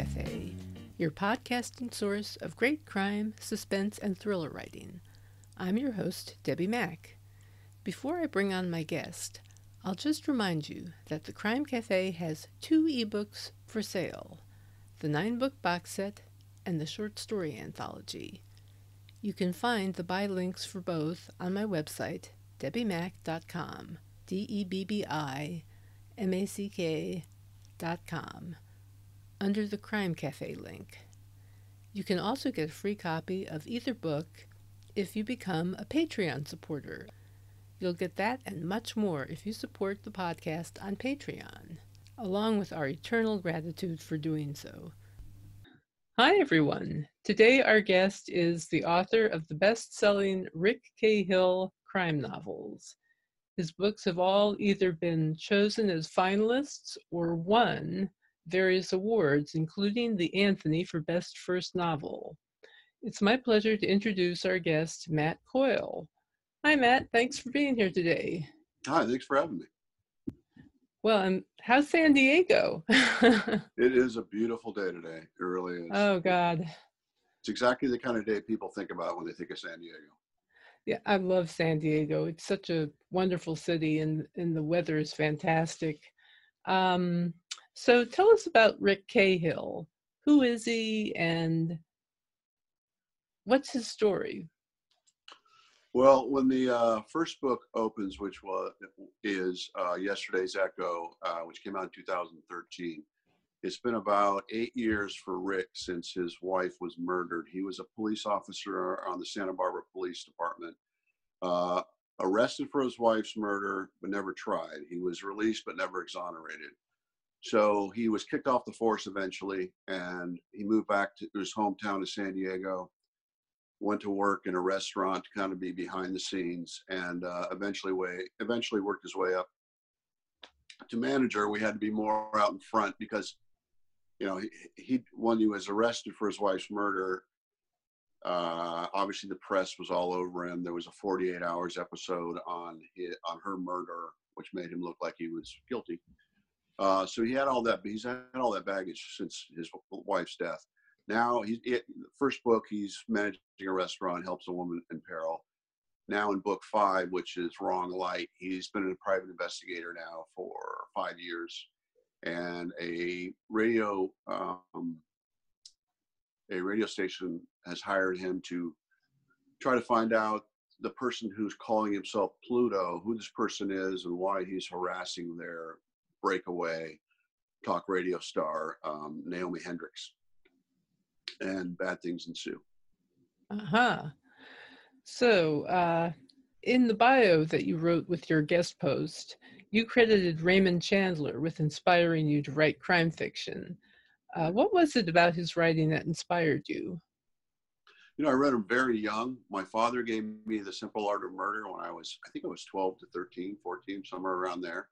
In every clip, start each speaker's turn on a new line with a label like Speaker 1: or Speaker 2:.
Speaker 1: Cafe, your podcasting source of great crime, suspense, and thriller writing. I'm your host, Debbi Mack. Before I bring on my guest, I'll just remind you that the Crime Cafe has two ebooks for sale the nine book box set and the short story anthology. You can find the buy links for both on my website, debbimack.com. D E B B I M A C K dot com under the Crime Cafe link. You can also get a free copy of either book if you become a Patreon supporter. You'll get that and much more if you support the podcast on Patreon, along with our eternal gratitude for doing so. Hi, everyone. Today, our guest is the author of the best selling Rick Cahill crime novels. His books have all either been chosen as finalists or won various awards, including the Anthony for Best First Novel. It's my pleasure to introduce our guest, Matt Coyle. Hi, Matt. Thanks for being here today.
Speaker 2: Hi, thanks for having me.
Speaker 1: Well, and how's San Diego?
Speaker 2: it is a beautiful day today. It really is.
Speaker 1: Oh, God.
Speaker 2: It's exactly the kind of day people think about when they think of San Diego.
Speaker 1: Yeah, I love San Diego. It's such a wonderful city, and, and the weather is fantastic. Um, so tell us about Rick Cahill. Who is he, and what's his story?
Speaker 2: Well, when the uh, first book opens, which was is uh, yesterday's Echo, uh, which came out in 2013, it's been about eight years for Rick since his wife was murdered. He was a police officer on the Santa Barbara Police Department, uh, arrested for his wife's murder but never tried. He was released but never exonerated. So he was kicked off the force eventually, and he moved back to his hometown of San Diego went to work in a restaurant to kind of be behind the scenes and uh, eventually way eventually worked his way up to manager. We had to be more out in front because you know he, he when he was arrested for his wife's murder uh, obviously the press was all over him. There was a 48 hours episode on his, on her murder which made him look like he was guilty uh, so he had all that he's had all that baggage since his wife's death now he's it, first book he's managing a restaurant, helps a woman in peril. Now in book five, which is Wrong Light, he's been a private investigator now for five years, and a radio um, a radio station has hired him to try to find out the person who's calling himself Pluto, who this person is, and why he's harassing their breakaway talk radio star um, Naomi Hendricks and bad things ensue.
Speaker 1: Uh huh. So, uh, in the bio that you wrote with your guest post, you credited Raymond Chandler with inspiring you to write crime fiction. Uh, what was it about his writing that inspired you?
Speaker 2: You know, I read him very young. My father gave me The Simple Art of Murder when I was, I think I was 12 to 13, 14, somewhere around there.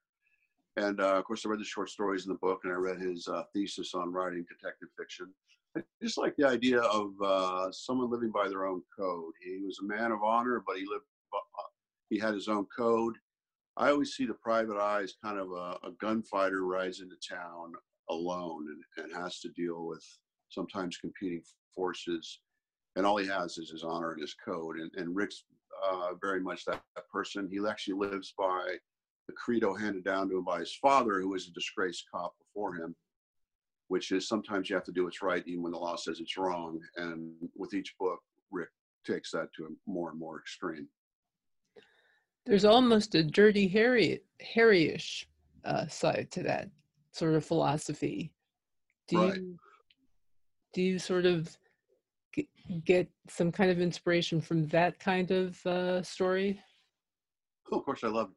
Speaker 2: And uh, of course, I read the short stories in the book and I read his uh, thesis on writing detective fiction. I just like the idea of uh, someone living by their own code. He was a man of honor, but he lived. Uh, he had his own code. I always see the private eye as kind of a, a gunfighter rides into town alone and, and, has to deal with sometimes competing forces, and all he has is his honor and his code. And, and Rick's uh, very much that, that person. He actually lives by the credo handed down to him by his father, who was a disgraced cop before him which is sometimes you have to do what's right even when the law says it's wrong. And with each book, Rick takes that to a more and more extreme.
Speaker 1: There's almost a dirty Harry, Harryish uh, side to that sort of philosophy. Do right. you do you sort of get some kind of inspiration from that kind of uh, story?
Speaker 2: Oh, of course, I loved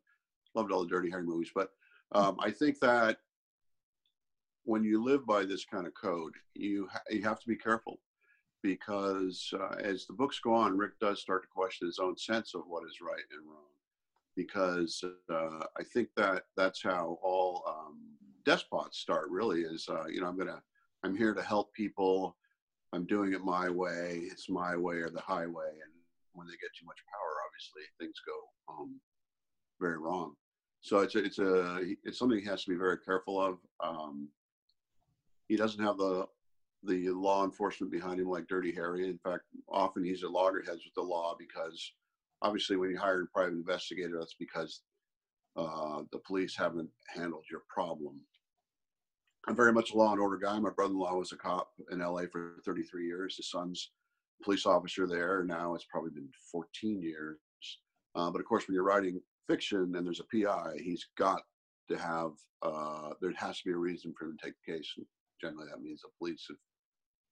Speaker 2: loved all the Dirty Harry movies, but um, I think that when you live by this kind of code, you ha- you have to be careful because uh, as the books go on, Rick does start to question his own sense of what is right and wrong. Because uh, I think that that's how all um, despots start. Really, is uh, you know I'm gonna I'm here to help people. I'm doing it my way. It's my way or the highway. And when they get too much power, obviously things go um, very wrong. So it's a, it's a it's something he has to be very careful of. Um, he doesn't have the the law enforcement behind him like Dirty Harry. In fact, often he's at loggerheads with the law because obviously when you hire a private investigator, that's because uh, the police haven't handled your problem. I'm very much a law and order guy. My brother-in-law was a cop in LA for 33 years. His son's police officer there. Now it's probably been 14 years. Uh, but of course, when you're writing fiction and there's a PI, he's got to have, uh, there has to be a reason for him to take the case. And generally that means the police have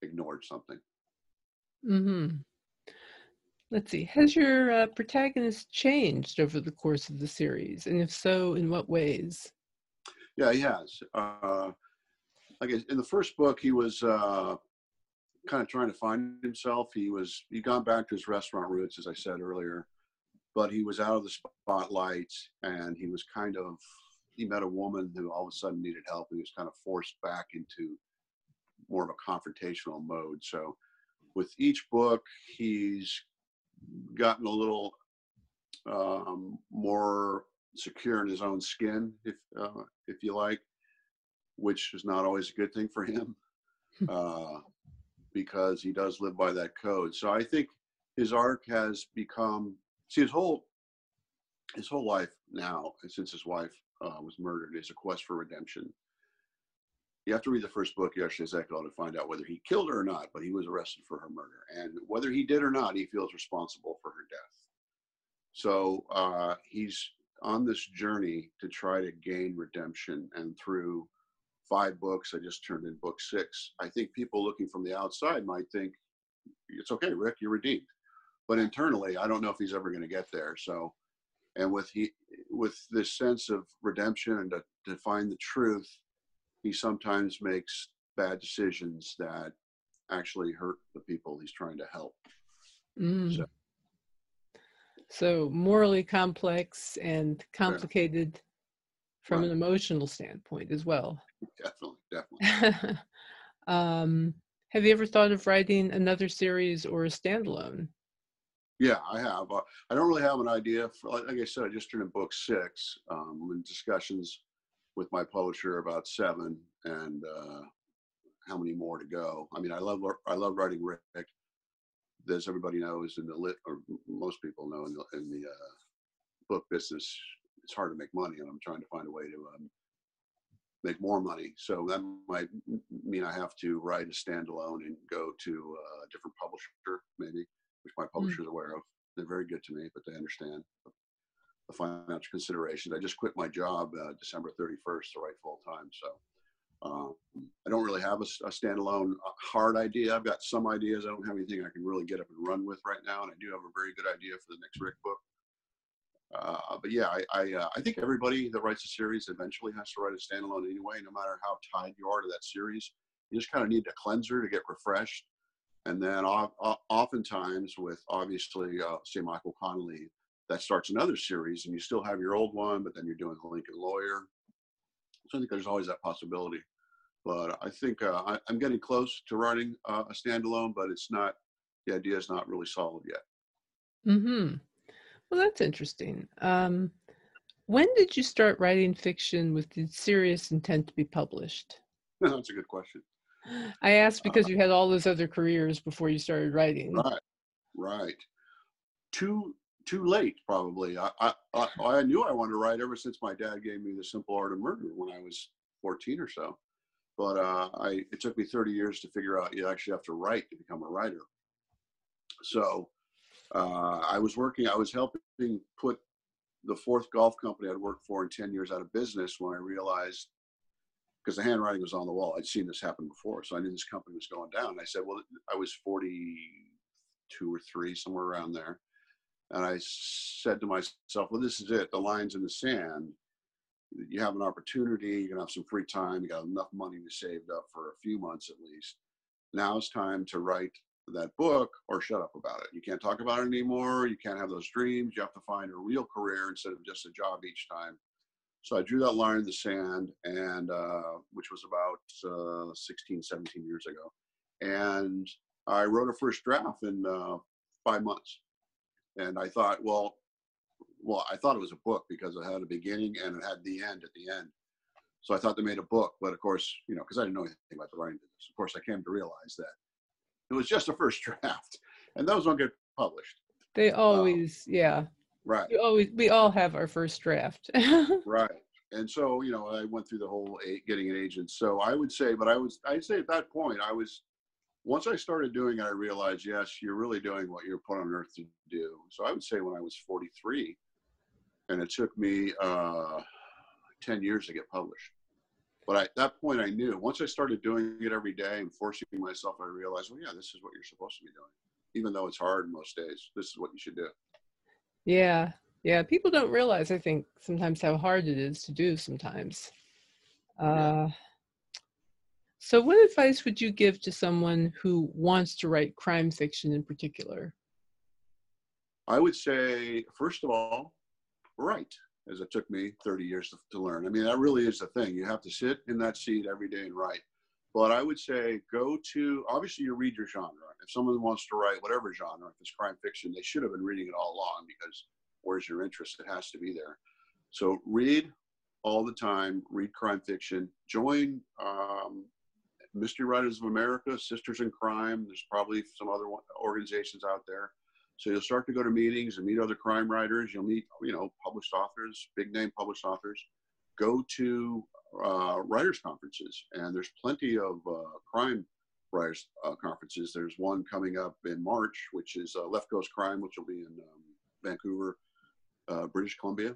Speaker 2: ignored something.
Speaker 1: Mm-hmm. Let's see. Has your uh, protagonist changed over the course of the series, and if so, in what ways?
Speaker 2: Yeah, he has. Uh, like in the first book, he was uh, kind of trying to find himself. He was he'd gone back to his restaurant roots, as I said earlier, but he was out of the spotlight, and he was kind of he met a woman who all of a sudden needed help, and he was kind of forced back into more of a confrontational mode. So, with each book, he's gotten a little um, more secure in his own skin, if uh, if you like, which is not always a good thing for him, uh, because he does live by that code. So I think his arc has become see his whole his whole life now since his wife uh, was murdered is a quest for redemption. You have to read the first book, Yesterday's Echo, to find out whether he killed her or not, but he was arrested for her murder. And whether he did or not, he feels responsible for her death. So uh, he's on this journey to try to gain redemption. And through five books, I just turned in book six. I think people looking from the outside might think, it's okay, Rick, you're redeemed. But internally, I don't know if he's ever going to get there. So, and with he, with this sense of redemption and to, to find the truth, he sometimes makes bad decisions that actually hurt the people he's trying to help.
Speaker 1: Mm. So. so. morally complex and complicated yeah. from right. an emotional standpoint as well.
Speaker 2: Definitely, definitely.
Speaker 1: um, have you ever thought of writing another series or a standalone?
Speaker 2: Yeah, I have. Uh, I don't really have an idea. For, like, I said, I just turned in book six. Um, in discussions with my publisher about seven and uh, how many more to go. I mean, I love I love writing Rick, as everybody knows in the lit or most people know in the in the uh, book business, it's hard to make money, and I'm trying to find a way to um, make more money. So that might mean I have to write a standalone and go to a different publisher, maybe, which my hmm. publisher is mm. aware of. They're very good to me, but they understand the financial considerations. I just quit my job uh, December 31st to write full time. So um, I don't really have a, a, standalone uh, hard idea. I've got some ideas. I don't have anything I can really get up and run with right now. And I do have a very good idea for the next Rick book. Uh, but yeah, I I, uh, I, think everybody that writes a series eventually has to write a standalone anyway, no matter how tied you are to that series. You just kind of need a cleanser to get refreshed. And then oftentimes with obviously, uh, say Michael Connelly, that starts another series and you still have your old one, but then you're doing the Lincoln Lawyer. So I think there's always that possibility. But I think uh, I, am getting close to writing uh, a standalone, but it's not, the idea is not really solid yet.
Speaker 1: Mm-hmm. Well, that's interesting. Um, when did you start writing fiction with the serious intent to be published?
Speaker 2: that's a good question.
Speaker 1: I asked because uh, you had all those other careers before you started writing.
Speaker 2: Right, right. Too too late, probably. I, I, I, I knew I wanted to write ever since my dad gave me the simple art of murder when I was 14 or so. But uh, I, it took me 30 years to figure out you actually have to write to become a writer. So uh, I was working, I was helping put the fourth golf company I'd worked for in 10 years out of business when I realized, because the handwriting was on the wall, I'd seen this happen before. So I knew this company was going down. I said, well, I was 42 or three, somewhere around there. And I said to myself, well, this is it. The line's in the sand. You have an opportunity. You can have some free time. You got enough money to saved up for a few months at least. Now it's time to write that book or shut up about it. You can't talk about it anymore. You can't have those dreams. You have to find a real career instead of just a job each time. So I drew that line in the sand, and uh, which was about uh, 16, 17 years ago. And I wrote a first draft in uh, five months and I thought, well, well, I thought it was a book because it had a beginning and it had the end at the end. So I thought they made a book, but of course, you know, because I didn't know anything about the writing business, of course, I came to realize that it was just a first draft, and those don't get published.
Speaker 1: They always, yeah.
Speaker 2: Right.
Speaker 1: We always, we all have our first draft.
Speaker 2: Right. And so, you know, I went through the whole getting an agent. So I would say, but I was, I'd say at that point, I was, once I started doing it, I realized, yes, you're really doing what you're put on earth to do. So I would say when I was 43, and it took me uh, 10 years to get published. But I, at that point, I knew once I started doing it every day and forcing myself, I realized, well, yeah, this is what you're supposed to be doing. Even though it's hard most days, this is what you should do.
Speaker 1: Yeah. Yeah. People don't realize, I think, sometimes how hard it is to do sometimes. Uh, so, what advice would you give to someone who wants to write crime fiction in particular?
Speaker 2: I would say, first of all, write, as it took me 30 years to, to learn. I mean, that really is the thing. You have to sit in that seat every day and write. But I would say go to, obviously, you read your genre. If someone wants to write whatever genre, if it's crime fiction, they should have been reading it all along because where's your interest? It has to be there. So read all the time, read crime fiction, join um, Mystery Writers of America, Sisters in Crime. There's probably some other organizations out there. So you'll start to go to meetings and meet other crime writers. You'll meet, you know, published authors, big name published authors. Go to uh, writers conferences, and there's plenty of uh, crime writers uh, conferences. There's one coming up in March, which is uh, Left Coast Crime, which will be in um, Vancouver, British Columbia.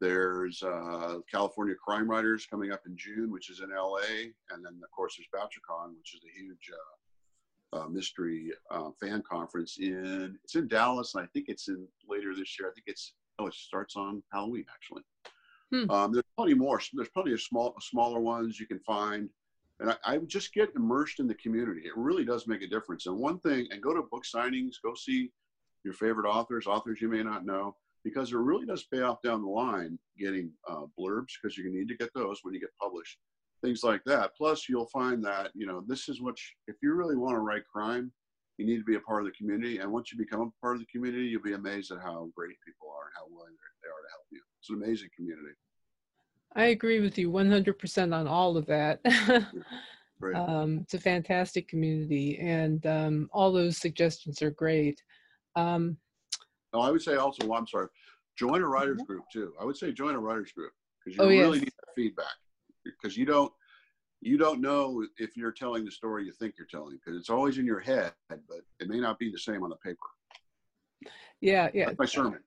Speaker 2: There's uh, California Crime Writers coming up in June, which is in LA, and then of course there's BoucherCon, which is a huge uh, uh, mystery fan conference in it's in Dallas, and I think it's in later this year. I think it's oh it starts on Halloween actually.
Speaker 1: Hmm.
Speaker 2: Um, there's plenty more. There's plenty of small smaller ones you can find, and I, I just get immersed in the community. It really does make a difference. And one thing, and go to book signings, go see your favorite authors, authors you may not know, because it really does pay off down the line getting uh, blurbs because you need to get those when you get published things like that. Plus, you'll find that you know this is what you, if you really want to write crime, you need to be a part of the community. And once you become a part of the community, you'll be amazed at how great people are and how willing they are to help you. It's an amazing community.
Speaker 1: I agree with you 100% on all of that.
Speaker 2: Great.
Speaker 1: um, it's a fantastic community, and um, all those suggestions are great. Um,
Speaker 2: no, I would say also. Well, I'm sorry. Join a writers
Speaker 1: Mhm.
Speaker 2: group too. I would say join a writers group because you
Speaker 1: Oh,
Speaker 2: really
Speaker 1: yes.
Speaker 2: need that feedback because you don't you don't know if you're telling the story you think you're telling because it's always in your head, but it may not be the same on the paper.
Speaker 1: yeah, yeah.
Speaker 2: Like my sermon.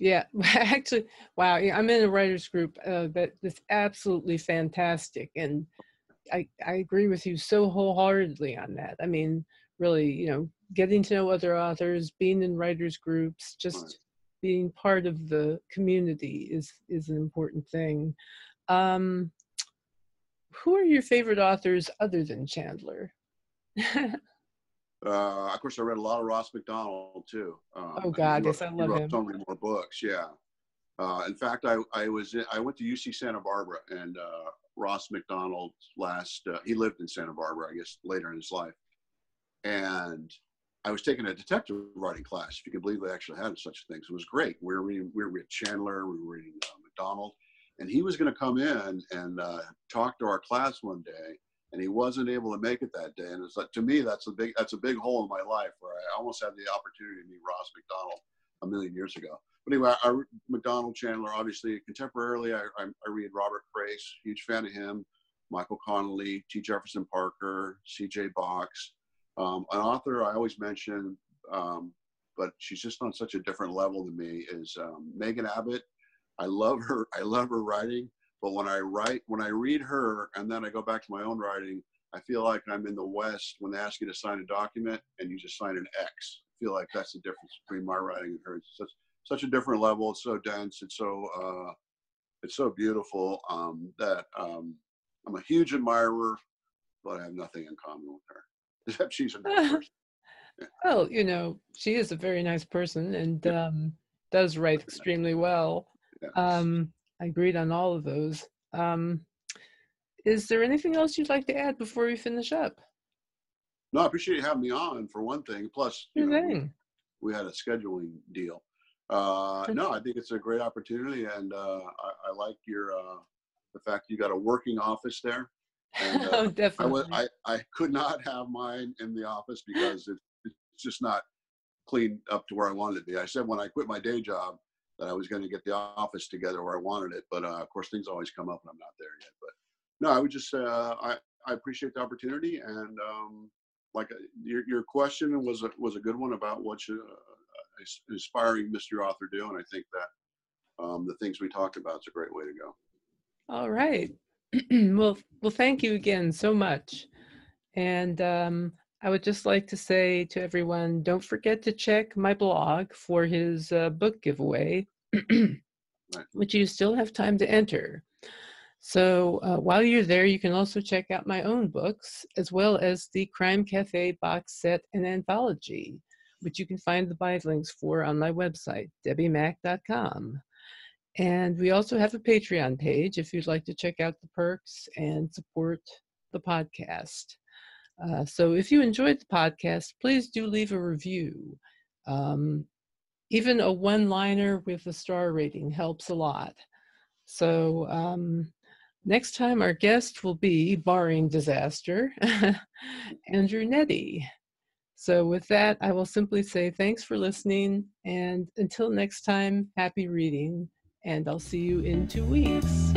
Speaker 1: Yeah, actually, wow. I'm in a writers group uh, that that's absolutely fantastic, and I I agree with you so wholeheartedly on that. I mean, really, you know, getting to know other authors, being in writers groups, just being part of the community is is an important thing. Um, who are your favorite authors other than Chandler?
Speaker 2: Uh, of course, I read a lot of Ross Macdonald too. Um,
Speaker 1: Oh, God,
Speaker 2: wrote-
Speaker 1: yes, I love him.
Speaker 2: So many more books, yeah. Uh, in fact, I I was in, I went to UC Santa Barbara, and uh, Ross Macdonald last uh, he lived in Santa Barbara, I guess, later in his life, and I was taking a detective writing class. If you can believe they actually had such things, it was great. We were reading, we were reading Chandler, we were reading uh, McDonald, and he was going to come in and uh, talk to our class one day, and he wasn't able to make it that day. And it's like to me, that's a big that's a big hole in my life where I almost had the opportunity to meet Ross Macdonald a million years ago. But anyway, I, Macdonald Chandler, obviously contemporarily, I, I, I read Robert Crais, huge fan of him, Michael Connelly, T. Jefferson Parker, C.J. Box, um, an author I always mention, um, but she's just on such a different level than me is um, Megan Abbott. I love her. I love her writing. But when I write, when I read her, and then I go back to my own writing, I feel like I'm in the West when they ask you to sign a document and you just sign an X. I feel like that's the difference between my writing and hers. It's such, such a different level. It's so dense. It's so uh, it's so beautiful um, that um, I'm a huge admirer, but I have nothing in common with her except she's a nice person.
Speaker 1: Well, you know, she is a very nice person and um, does write extremely well.
Speaker 2: Yeah.
Speaker 1: Um, I agreed on all of those. Um, is there anything else you'd like to add before we finish up?
Speaker 2: no, I appreciate you having me on for one thing. Plus, you know, we-
Speaker 1: thing.
Speaker 2: we had a scheduling deal. Uh, no, I think it's a great opportunity, and uh, I, I like your uh, the fact you got a working office there.
Speaker 1: And, uh, oh, definitely.
Speaker 2: I, I, I could not have mine in the office because it, it's just not clean up to where I wanted it to be. I said when I quit my day job that I was going to get the office together where I wanted it, but uh, of course things always come up and I'm not there yet. But no, I would just uh, I I appreciate the opportunity and um, like uh, your your question was a was a good one about what should uh, aspiring mystery author do, and I think that um, the things we talked about is a great way to go.
Speaker 1: All right. well, well, thank you again so much. And um, I would just like to say to everyone, don't forget to check my blog for his uh, book giveaway, which you still have time to enter. So uh, while you're there, you can also check out my own books, as well as the Crime Cafe box set and anthology, which you can find the buy links for on my website, debbimack.com. And we also have a Patreon page if you'd like to check out the perks and support the podcast. Uh, so if you enjoyed the podcast, please do leave a review. Um, even a one liner with a star rating helps a lot. So um, next time our guest will be, barring disaster, Andrew Nettie. So with that, I will simply say thanks for listening and until next time, happy reading and I'll see you in two weeks.